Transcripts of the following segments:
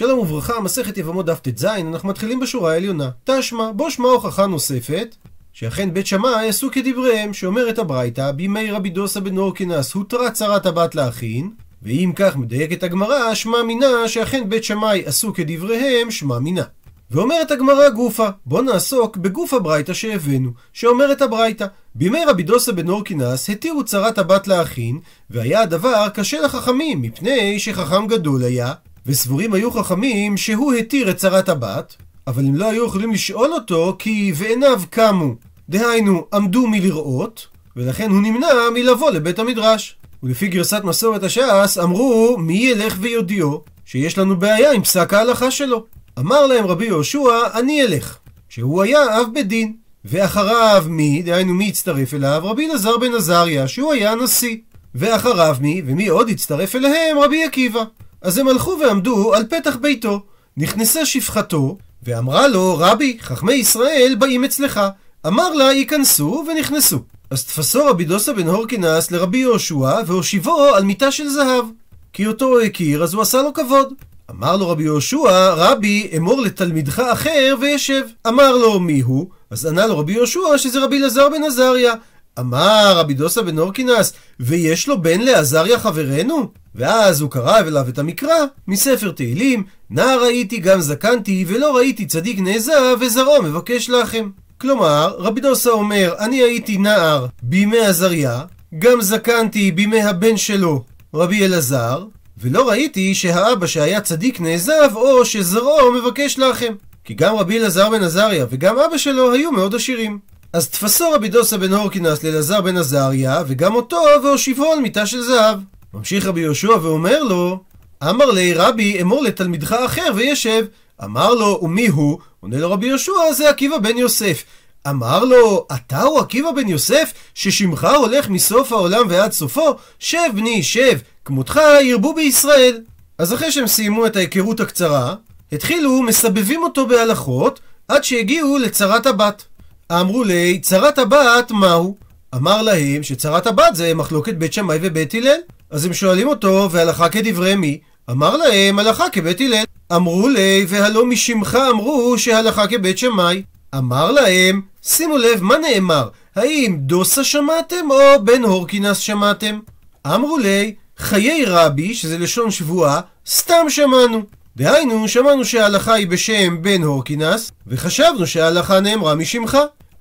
שלום וברכה, מסכת יבמות דף ט"ז, אנחנו מתחילים בשורה העליונה. תשמע, בו שמע הוכחה נוספת, שאכן בית שמאי עשו כדבריהם, שאומרת הברייתא, בימי רבי דוסה בן אורקינס הותרה צרת הבת לאחין, ואם כך מדייקת הגמרא, שמע מינה שאכן בית שמאי עשו כדבריהם, שמע מינה. ואומרת הגמרא גופה, בוא נעסוק בגוף הברייתא שהבאנו, שאומרת הברייתא, בימי רבי דוסה בן אורקינס התירו צרת הבת לאחין, והיה הדבר קשה לחכמים, מפני שחכם גדול היה, וסבורים היו חכמים שהוא התיר את צרת הבת, אבל הם לא היו יכולים לשאול אותו כי ועיניו קמו, דהיינו עמדו מלראות, ולכן הוא נמנע מלבוא לבית המדרש. ולפי גרסת מסורת הש"ס אמרו מי ילך ויודיעו שיש לנו בעיה עם פסק ההלכה שלו. אמר להם רבי יהושע אני אלך, שהוא היה אב בית דין. ואחריו מי, דהיינו מי הצטרף אליו? רבי אלעזר בן עזריה, שהוא היה נשיא. ואחריו מי, ומי עוד הצטרף אליהם? רבי עקיבא. אז הם הלכו ועמדו על פתח ביתו. נכנסה שפחתו, ואמרה לו, רבי, חכמי ישראל באים אצלך. אמר לה, ייכנסו, ונכנסו. אז תפסו רבי דוסה בן הורקינס לרבי יהושע, והושיבו על מיטה של זהב. כי אותו הוא הכיר, אז הוא עשה לו כבוד. אמר לו רבי יהושע, רבי, אמור לתלמידך אחר וישב. אמר לו, מי הוא? אז ענה לו רבי יהושע שזה רבי אלעזר בן עזריה. אמר רבי דוסה בן אורקינס, ויש לו בן לעזריה חברנו? ואז הוא קרא אליו את המקרא מספר תהילים, נער ראיתי גם זקנתי, ולא ראיתי צדיק נעזב, וזרעו מבקש לכם. כלומר, רבי דוסה אומר, אני הייתי נער בימי עזריה, גם זקנתי בימי הבן שלו, רבי אלעזר, ולא ראיתי שהאבא שהיה צדיק נעזב, או שזרעו מבקש לכם. כי גם רבי אלעזר בן עזריה וגם אבא שלו היו מאוד עשירים. אז תפסו רבי דוסה בן הורקינס לאלעזר בן עזריה, וגם אותו, והושיבו על מיטה של זהב. ממשיך רבי יהושע ואומר לו, אמר לי רבי, אמור לתלמידך אחר וישב. אמר לו, ומי הוא? עונה לו רבי יהושע, זה עקיבא בן יוסף. אמר לו, אתה הוא עקיבא בן יוסף, ששמך הולך מסוף העולם ועד סופו? שב בני, שב, כמותך ירבו בישראל. אז אחרי שהם סיימו את ההיכרות הקצרה, התחילו מסבבים אותו בהלכות, עד שהגיעו לצרת הבת. אמרו לי, צרת הבת מהו? אמר להם שצרת הבת זה מחלוקת בית שמאי ובית הלל. אז הם שואלים אותו, והלכה כדברי מי? אמר להם, הלכה כבית הלל. אמרו לי, והלא משמך אמרו שהלכה כבית שמאי. אמר להם, שימו לב מה נאמר, האם דוסה שמעתם או בן הורקינס שמעתם? אמרו לי, חיי רבי, שזה לשון שבועה, סתם שמענו. דהיינו, שמענו שההלכה היא בשם בן הורקינס, וחשבנו שההלכה נאמרה משמך.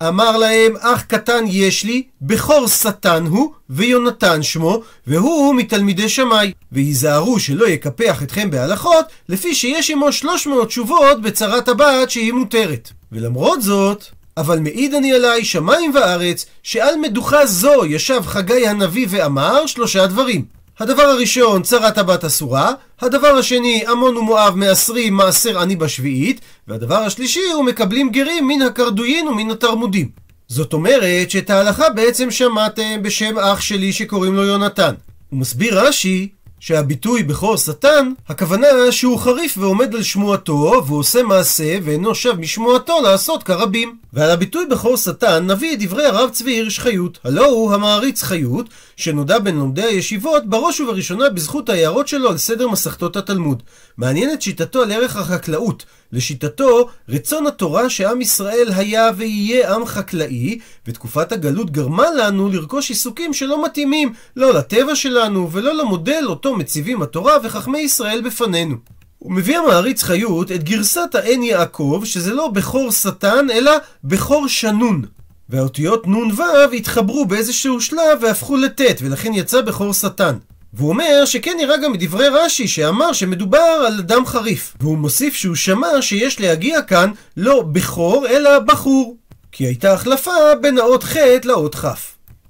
אמר להם, אח קטן יש לי, בכור שטן הוא, ויונתן שמו, והוא מתלמידי שמאי. והיזהרו שלא יקפח אתכם בהלכות, לפי שיש עמו 300 תשובות בצרת הבת שהיא מותרת. ולמרות זאת, אבל מעיד אני עליי שמיים וארץ, שעל מדוכה זו ישב חגי הנביא ואמר שלושה דברים. הדבר הראשון, צרת הבת אסורה, הדבר השני, עמון ומואב מעשרים מעשר עני בשביעית, והדבר השלישי הוא מקבלים גרים מן הקרדויין ומן התרמודים. זאת אומרת שאת ההלכה בעצם שמעתם בשם אח שלי שקוראים לו יונתן. הוא מסביר רש"י שהביטוי בכור שטן, הכוונה שהוא חריף ועומד על שמועתו, והוא עושה מעשה ואינו שב משמועתו לעשות כרבים. ועל הביטוי בכור שטן נביא את דברי הרב צבי הירש חיות, הלא הוא המעריץ חיות, שנודע בין לומדי הישיבות בראש ובראשונה בזכות ההערות שלו על סדר מסכתות התלמוד. מעניינת שיטתו על ערך החקלאות. לשיטתו, רצון התורה שעם ישראל היה ויהיה עם חקלאי, ותקופת הגלות גרמה לנו לרכוש עיסוקים שלא מתאימים, לא לטבע שלנו ולא למודל אותו מציבים התורה וחכמי ישראל בפנינו. הוא מביא המעריץ חיות את גרסת האין יעקב, שזה לא בכור שטן, אלא בכור שנון. והאותיות נ"ו התחברו באיזשהו שלב והפכו לט', ולכן יצא בכור שטן. והוא אומר שכן נראה גם מדברי רש"י שאמר שמדובר על אדם חריף. והוא מוסיף שהוא שמע שיש להגיע כאן לא בכור אלא בחור. כי הייתה החלפה בין האות ח' לאות כ'.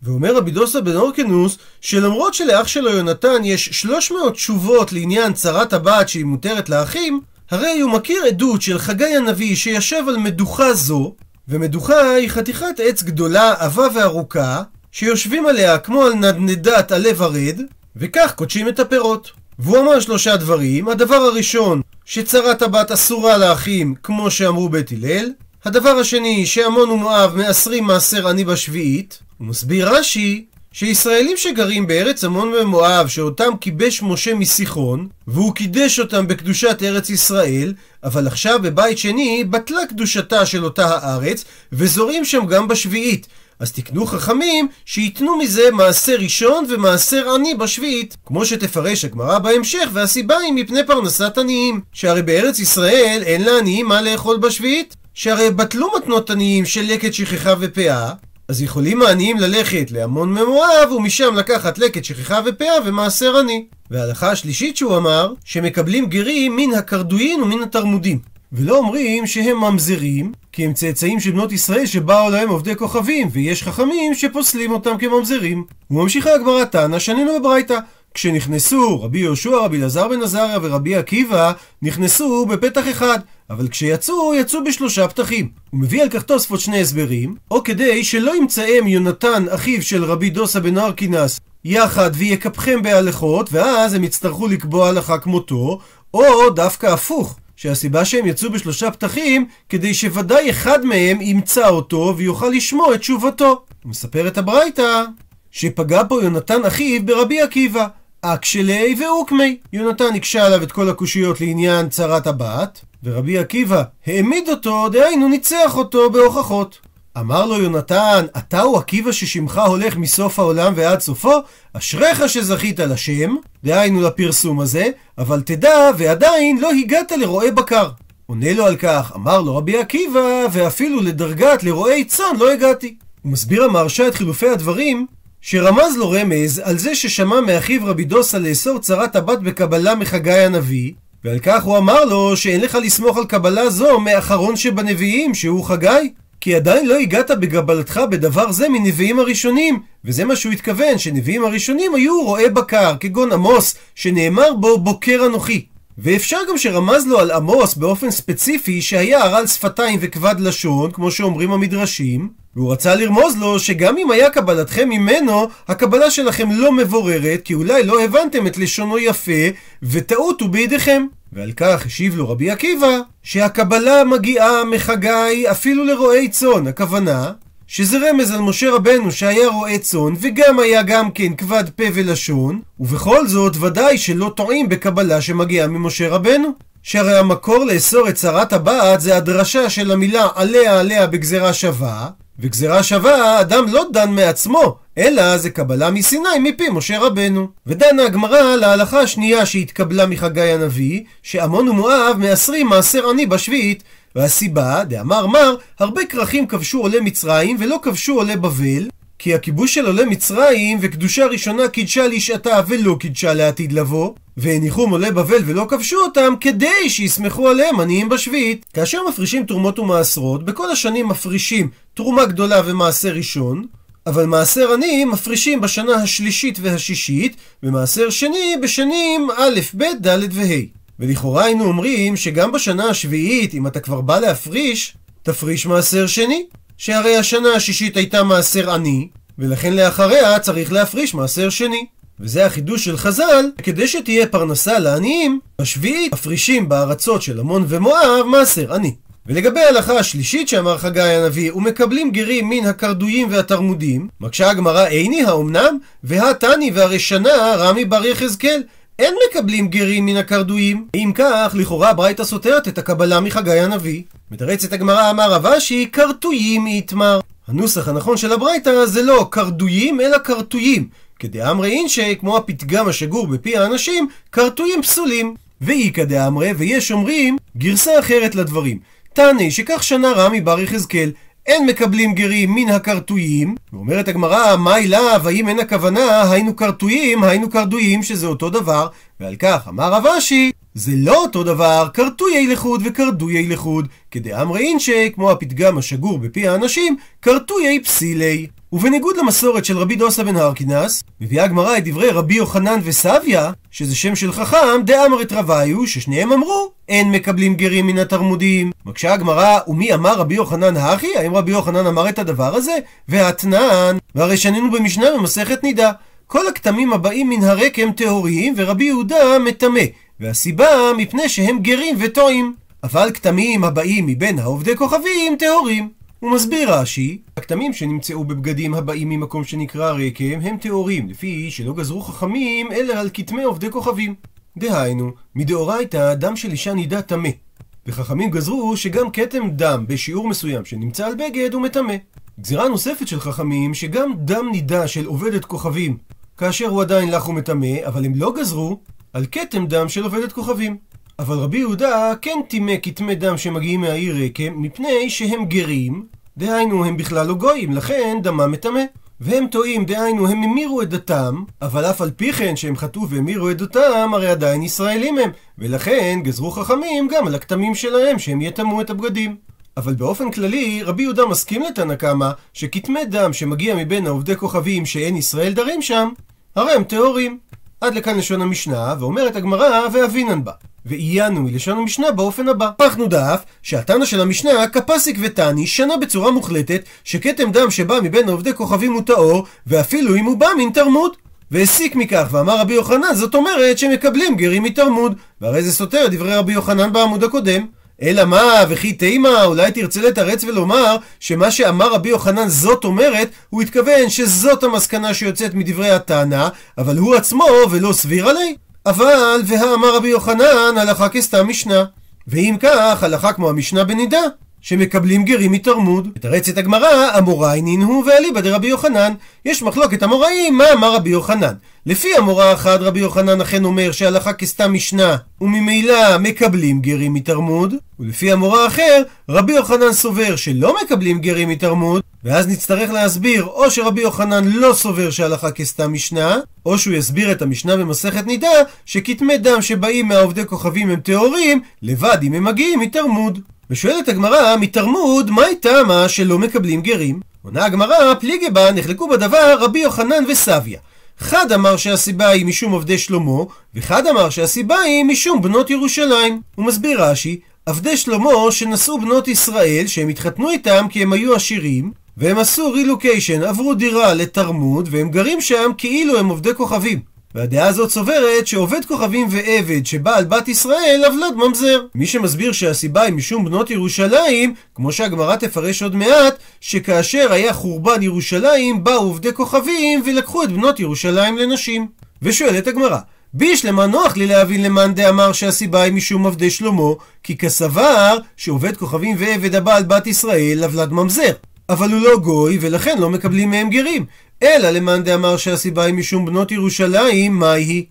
ואומר רבי דוסה בן אורקנוס שלמרות שלאח שלו יונתן יש 300 תשובות לעניין צרת הבת שהיא מותרת לאחים, הרי הוא מכיר עדות של חגי הנביא שישב על מדוכה זו, ומדוכה היא חתיכת עץ גדולה, עבה וארוכה, שיושבים עליה כמו על נדנדת עלה ורד, וכך קודשים את הפירות. והוא אמר שלושה דברים, הדבר הראשון, שצרת הבת אסורה לאחים, כמו שאמרו בית הלל, הדבר השני, שעמון ומואב מעשרים מעשר עני בשביעית, הוא מסביר רש"י, שישראלים שגרים בארץ עמון ומואב, שאותם כיבש משה מסיחון, והוא קידש אותם בקדושת ארץ ישראל, אבל עכשיו בבית שני בטלה קדושתה של אותה הארץ, וזורים שם גם בשביעית. אז תקנו חכמים שייתנו מזה מעשר ראשון ומעשר עני בשביעית, כמו שתפרש הגמרא בהמשך, והסיבה היא מפני פרנסת עניים. שהרי בארץ ישראל אין לעניים מה לאכול בשביעית, שהרי בטלו מתנות עניים של לקט שכחה ופאה, אז יכולים העניים ללכת להמון ממואב, ומשם לקחת לקט שכחה ופאה ומעשר עני. וההלכה השלישית שהוא אמר, שמקבלים גרים מן הקרדוין ומן התרמודים. ולא אומרים שהם ממזרים, כי הם צאצאים של בנות ישראל שבאו להם עובדי כוכבים, ויש חכמים שפוסלים אותם כממזרים. וממשיכה הגמרא תנא, שנינו בברייתא. כשנכנסו רבי יהושע, רבי אלעזר בן עזריה ורבי עקיבא, נכנסו בפתח אחד, אבל כשיצאו, יצאו בשלושה פתחים. הוא מביא על כך תוספות שני הסברים, או כדי שלא ימצאם יונתן, אחיו של רבי דוסה בן ארקינס, יחד ויקפחם בהלכות, ואז הם יצטרכו לקבוע הלכה כמותו, או דווקא הפוך. שהסיבה שהם יצאו בשלושה פתחים, כדי שוודאי אחד מהם ימצא אותו ויוכל לשמוע את תשובתו. הוא מספר את הברייתא, שפגע פה יונתן אחיו ברבי עקיבא. אקשלי ואוקמי. יונתן הקשה עליו את כל הקושיות לעניין צרת הבת, ורבי עקיבא העמיד אותו, דהיינו ניצח אותו בהוכחות. אמר לו יונתן, אתה הוא עקיבא ששמך הולך מסוף העולם ועד סופו? אשריך שזכית לשם, דהיינו לפרסום הזה, אבל תדע, ועדיין לא הגעת לרועה בקר. עונה לו על כך, אמר לו רבי עקיבא, ואפילו לדרגת לרועי צאן לא הגעתי. הוא מסביר המהרש"א את חילופי הדברים, שרמז לו רמז על זה ששמע מאחיו רבי דוסה לאסור צרת הבת בקבלה מחגי הנביא, ועל כך הוא אמר לו שאין לך לסמוך על קבלה זו מאחרון שבנביאים, שהוא חגי. כי עדיין לא הגעת בקבלתך בדבר זה מנביאים הראשונים, וזה מה שהוא התכוון, שנביאים הראשונים היו רועי בקר, כגון עמוס, שנאמר בו בוקר אנוכי. ואפשר גם שרמז לו על עמוס באופן ספציפי שהיה ערל שפתיים וכבד לשון, כמו שאומרים המדרשים, והוא רצה לרמוז לו שגם אם היה קבלתכם ממנו, הקבלה שלכם לא מבוררת, כי אולי לא הבנתם את לשונו יפה, וטעות הוא בידיכם. ועל כך השיב לו רבי עקיבא, שהקבלה מגיעה מחגי אפילו לרועי צאן, הכוונה שזה רמז על משה רבנו שהיה רועה צאן וגם היה גם כן כבד פה ולשון ובכל זאת ודאי שלא טועים בקבלה שמגיעה ממשה רבנו שהרי המקור לאסור את צרת הבת זה הדרשה של המילה עליה עליה בגזרה שווה וגזירה שווה, אדם לא דן מעצמו, אלא זה קבלה מסיני מפי משה רבנו. ודנה הגמרא להלכה השנייה שהתקבלה מחגי הנביא, שעמון ומואב מעשרים מעשר עני בשביעית. והסיבה, דאמר מר, הרבה כרכים כבשו עולי מצרים ולא כבשו עולי בבל, כי הכיבוש של עולי מצרים וקדושה ראשונה קידשה לשעתה ולא קידשה לעתיד לבוא, והניחום עולי בבל ולא כבשו אותם כדי שיסמכו עליהם עניים בשביעית. כאשר מפרישים תרומות ומעשרות, בכל השנים מפרישים תרומה גדולה ומעשר ראשון, אבל מעשר עני מפרישים בשנה השלישית והשישית, ומעשר שני בשנים א', ב', ד' וה'. ולכאורה היינו אומרים שגם בשנה השביעית, אם אתה כבר בא להפריש, תפריש מעשר שני. שהרי השנה השישית הייתה מעשר עני, ולכן לאחריה צריך להפריש מעשר שני. וזה החידוש של חז"ל, כדי שתהיה פרנסה לעניים, בשביעית מפרישים בארצות של עמון ומואב מעשר עני. ולגבי ההלכה השלישית שאמר חגי הנביא, ומקבלים גרים מן הקרדויים והתרמודים, מקשה הגמרא איני האומנם, והתני והרשנה רמי בר יחזקאל. אין מקבלים גרים מן הקרדויים. אם כך, לכאורה ברייתא סותרת את הקבלה מחגי הנביא. מתרצת הגמרא אמר רבשי, קרטויים איתמר. הנוסח הנכון של הברייתא זה לא קרדויים, אלא קרטויים. כדאמרי אינשי, כמו הפתגם השגור בפי האנשים, קרטויים פסולים. ואיכא דאמרי, ויש אומרים גרסה אחרת לדברים. תעני שכך שנה רמי בר יחזקאל, אין מקבלים גרים מן הקרטויים, ואומרת הגמרא, מה אליו, האם אין הכוונה, היינו קרטויים, היינו קרדויים, שזה אותו דבר, ועל כך אמר רב אשי, זה לא אותו דבר, קרטויי לחוד וקרדויי לחוד, כדאמרי אינשי, כמו הפתגם השגור בפי האנשים, קרטויי פסילי. ובניגוד למסורת של רבי דוסה בן הרקינס, מביאה הגמרא את דברי רבי יוחנן וסביה, שזה שם של חכם, דאמרת רביו, ששניהם אמרו, אין מקבלים גרים מן התרמודים. מקשה הגמרא, ומי אמר רבי יוחנן האחי? האם רבי יוחנן אמר את הדבר הזה? והתנן, והרי שנינו במשנה במסכת נידה. כל הכתמים הבאים מן הרקם טהוריים, ורבי יהודה מטמא. והסיבה, מפני שהם גרים וטועים. אבל כתמים הבאים מבין העובדי כוכבים טהורים. הוא מסביר רש"י, הכתמים שנמצאו בבגדים הבאים ממקום שנקרא רקם הם טהורים, לפי שלא גזרו חכמים אלא על כתמי עובדי כוכבים. דהיינו, מדאורייתא דם של אישה נידה טמא. וחכמים גזרו שגם כתם דם בשיעור מסוים שנמצא על בגד הוא מטמא. גזירה נוספת של חכמים שגם דם נידה של עובדת כוכבים כאשר הוא עדיין לך ומטמא, אבל הם לא גזרו על כתם דם של עובדת כוכבים. אבל רבי יהודה כן טימא כתמי דם שמגיעים מהעיר רקם, מפני שהם גרים, דהיינו הם בכלל לא גויים, לכן דמם מטמא. והם טועים, דהיינו הם המירו את דתם, אבל אף על פי כן שהם חטאו והמירו את דתם, הרי עדיין ישראלים הם, ולכן גזרו חכמים גם על הכתמים שלהם שהם יטמאו את הבגדים. אבל באופן כללי, רבי יהודה מסכים לתנא קמא שכתמי דם שמגיע מבין העובדי כוכבים שאין ישראל דרים שם, הרי הם טהורים. עד לכאן לשון המשנה, ואומרת הגמרא ואבינן בה. ועיינו מלשון המשנה באופן הבא. פחנו דף שהתנא של המשנה, קפסיק ותני, שנה בצורה מוחלטת שכתם דם שבא מבין עובדי כוכבים הוא טהור, ואפילו אם הוא בא מן תרמוד. והסיק מכך, ואמר רבי יוחנן, זאת אומרת שמקבלים גרים מתרמוד. והרי זה סותר את דברי רבי יוחנן בעמוד הקודם. אלא מה, וכי תימה, אולי תרצה לתרץ ולומר שמה שאמר רבי יוחנן זאת אומרת, הוא התכוון שזאת המסקנה שיוצאת מדברי התנא, אבל הוא עצמו ולא סביר עלי. אבל, והאמר רבי יוחנן, הלכה כסתם משנה. ואם כך, הלכה כמו המשנה בנידה, שמקבלים גרים מתרמוד. מתרצת הגמרא, אמוראי נינהו ואליבא דרבי יוחנן. יש מחלוקת אמוראים, מה אמר רבי יוחנן? לפי המורה אחת רבי יוחנן אכן אומר שהלכה כסתם משנה, וממילא מקבלים גרים מתרמוד, ולפי המורה אחר, רבי יוחנן סובר שלא מקבלים גרים מתרמוד, ואז נצטרך להסביר או שרבי יוחנן לא סובר שהלכה כסתם משנה, או שהוא יסביר את המשנה במסכת נידה, שכתמי דם שבאים מהעובדי כוכבים הם טהורים, לבד אם הם מגיעים מתרמוד. ושואלת הגמרא, מתרמוד, מה איתה מה שלא מקבלים גרים? עונה הגמרא, פליגי בה, נחלקו בדבר רבי יוחנן וסביה. חד אמר שהסיבה היא משום עבדי שלמה, וחד אמר שהסיבה היא משום בנות ירושלים. הוא מסביר רש"י, עבדי שלמה שנשאו בנות ישראל, שהם התחתנו איתם כי הם היו עשירים, והם עשו רילוקיישן, עברו דירה לתרמוד, והם גרים שם כאילו הם עובדי כוכבים. והדעה הזאת סוברת שעובד כוכבים ועבד שבעל בת ישראל עוולד ממזר. מי שמסביר שהסיבה היא משום בנות ירושלים, כמו שהגמרא תפרש עוד מעט, שכאשר היה חורבן ירושלים, באו עובדי כוכבים ולקחו את בנות ירושלים לנשים. ושואלת הגמרא, בישלמה נוח לי להבין למאן דאמר שהסיבה היא משום עבדי שלמה, כי כסבר שעובד כוכבים ועבד הבעל בת ישראל עוולד ממזר. אבל הוא לא גוי, ולכן לא מקבלים מהם גרים. אלא למאן דאמר שהסיבה היא משום בנות ירושלים, מה היא?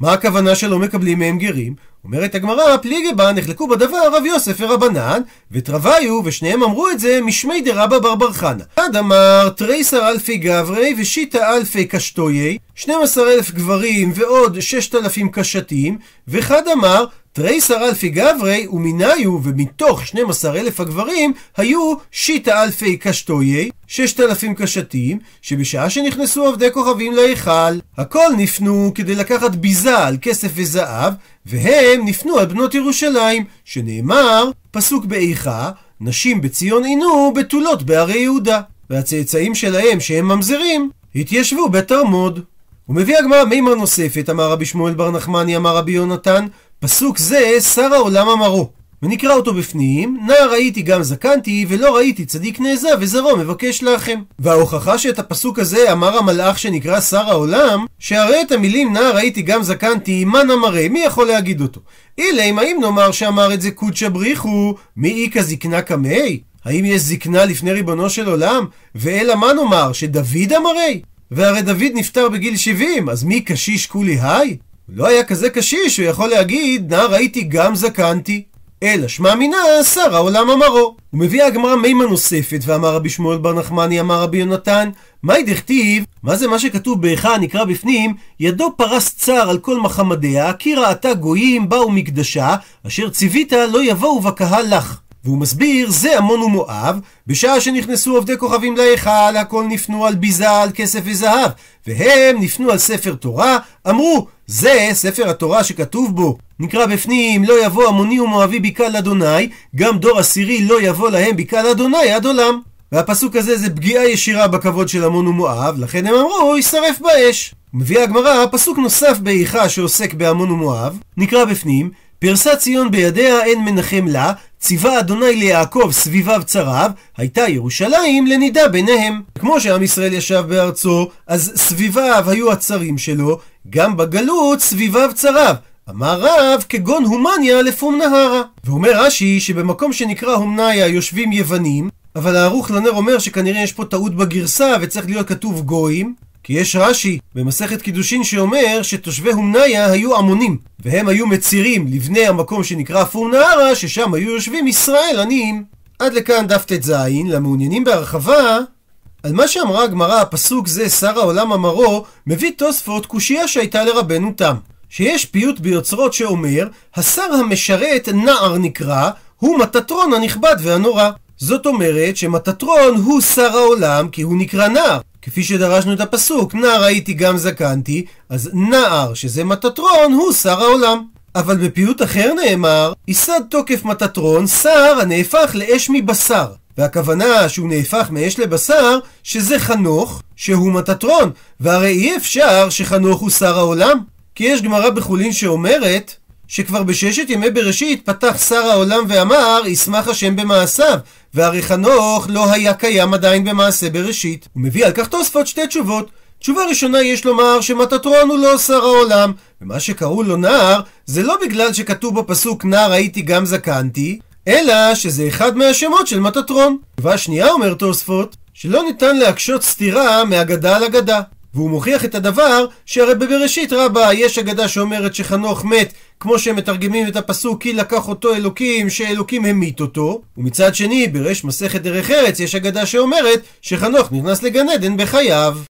מה הכוונה שלא מקבלים מהם גרים? אומרת הגמרא, פליגי בה נחלקו בדבר רב יוסף ורבנן, ותרוויו, ושניהם אמרו את זה משמי דרבא בר בר חנא. אחד אמר תריסר אלפי גברי ושיטה אלפי קשטויי, 12 אלף גברים ועוד 6,000 קשתים, ואחד אמר תריסר אלפי גברי ומניו, ומתוך 12 אלף הגברים היו שיטה אלפי קשטויי, 6,000 קשתים, שבשעה שנכנסו עובדי כוכבים להיכל, הכל נפנו כדי לקחת ביזה על כסף וזהב, והם נפנו על בנות ירושלים, שנאמר, פסוק באיכה, נשים בציון עינו בתולות בערי יהודה. והצאצאים שלהם, שהם ממזרים, התיישבו בתרמוד. ומביא הגמרא מימר נוספת, אמר רבי שמואל בר נחמני, אמר רבי יונתן, פסוק זה, שר העולם אמרו. ונקרא אותו בפנים, נער ראיתי גם זקנתי, ולא ראיתי צדיק נעזב וזרעו מבקש לכם. וההוכחה שאת הפסוק הזה אמר המלאך שנקרא שר העולם, שהרי את המילים נער ראיתי גם זקנתי, מן אמרי, מי יכול להגיד אותו? אילם, האם נאמר שאמר את זה קודשא בריחו, מי איכא זקנה קמי? האם יש זקנה לפני ריבונו של עולם? ואלא מה נאמר, שדוד אמרי? והרי דוד נפטר בגיל 70, אז מי קשיש כולי היי? לא היה כזה קשיש שהוא יכול להגיד, נער ראיתי גם זקנתי. אלא שמע מינה, שר העולם אמרו. הוא מביא הגמרא מימה נוספת, ואמר רבי שמואל בר נחמני, אמר רבי יונתן, מהי דכתיב, מה זה מה שכתוב באיכה נקרא בפנים, ידו פרס צר על כל מחמדיה, כי ראתה גויים באו מקדשה, אשר ציווית לא יבואו בקהל לך. והוא מסביר, זה עמון ומואב, בשעה שנכנסו עובדי כוכבים להיכל, הכל נפנו על ביזה, על כסף וזהב, והם נפנו על ספר תורה, אמרו, זה ספר התורה שכתוב בו, נקרא בפנים, לא יבוא עמוני ומואבי בקהל אדוני, גם דור עשירי לא יבוא להם בקהל אדוני עד עולם. והפסוק הזה זה פגיעה ישירה בכבוד של עמון ומואב, לכן הם אמרו, יישרף באש. מביאה הגמרא פסוק נוסף באיכה שעוסק בעמון ומואב, נקרא בפנים, פרסה ציון בידיה אין מנחם לה, ציווה אדוני ליעקב סביביו צריו, הייתה ירושלים לנידה ביניהם. כמו שעם ישראל ישב בארצו, אז סביביו היו הצרים שלו, גם בגלות סביביו צריו. אמר רב כגון הומניה לפום נהרה. ואומר רש"י שבמקום שנקרא הומניה יושבים יוונים, אבל הערוך לנר אומר שכנראה יש פה טעות בגרסה וצריך להיות כתוב גויים, כי יש רש"י במסכת קידושין שאומר שתושבי הומניה היו עמונים, והם היו מצירים לבני המקום שנקרא פום נהרה, ששם היו יושבים ישראל עניים. עד לכאן דף ט"ז, למעוניינים בהרחבה, על מה שאמרה הגמרא, הפסוק זה שר העולם אמרו, מביא תוספות קושייה שהייתה לרבנו תם. שיש פיוט ביוצרות שאומר, השר המשרת נער נקרא, הוא מטטרון הנכבד והנורא. זאת אומרת שמטטרון הוא שר העולם כי הוא נקרא נער. כפי שדרשנו את הפסוק, נער הייתי גם זקנתי, אז נער, שזה מטטרון, הוא שר העולם. אבל בפיוט אחר נאמר, ייסד תוקף מטטרון, שר הנהפך לאש מבשר. והכוונה שהוא נהפך מאש לבשר, שזה חנוך, שהוא מטטרון, והרי אי אפשר שחנוך הוא שר העולם. כי יש גמרא בחולין שאומרת שכבר בששת ימי בראשית פתח שר העולם ואמר, ישמח השם במעשיו, והרי חנוך לא היה קיים עדיין במעשה בראשית. הוא מביא על כך תוספות שתי תשובות. תשובה ראשונה יש לומר שמטטרון הוא לא שר העולם, ומה שקראו לו נער זה לא בגלל שכתוב בפסוק נער הייתי גם זקנתי, אלא שזה אחד מהשמות של מטטרון. תשובה שנייה אומר תוספות, שלא ניתן להקשות סתירה מאגדה לאגדה. והוא מוכיח את הדבר שהרי בבראשית רבה יש אגדה שאומרת שחנוך מת כמו שהם מתרגמים את הפסוק כי לקח אותו אלוקים שאלוקים המית אותו. ומצד שני ברש מסכת דרך ארץ יש אגדה שאומרת שחנוך נכנס לגן עדן בחייו